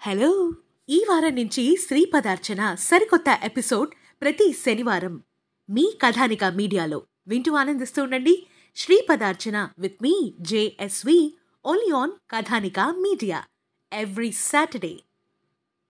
Hello ఈ వారం నుంచి శ్రీ పదార్చన సరికొత్త ఎపిసోడ్ ప్రతి శనివారం. మీ కథానిక మీడియాలో వింటూ ఆనందిస్తూ ఉండండి. Sri Padarchana with me JSV only on Kathanika media every Saturday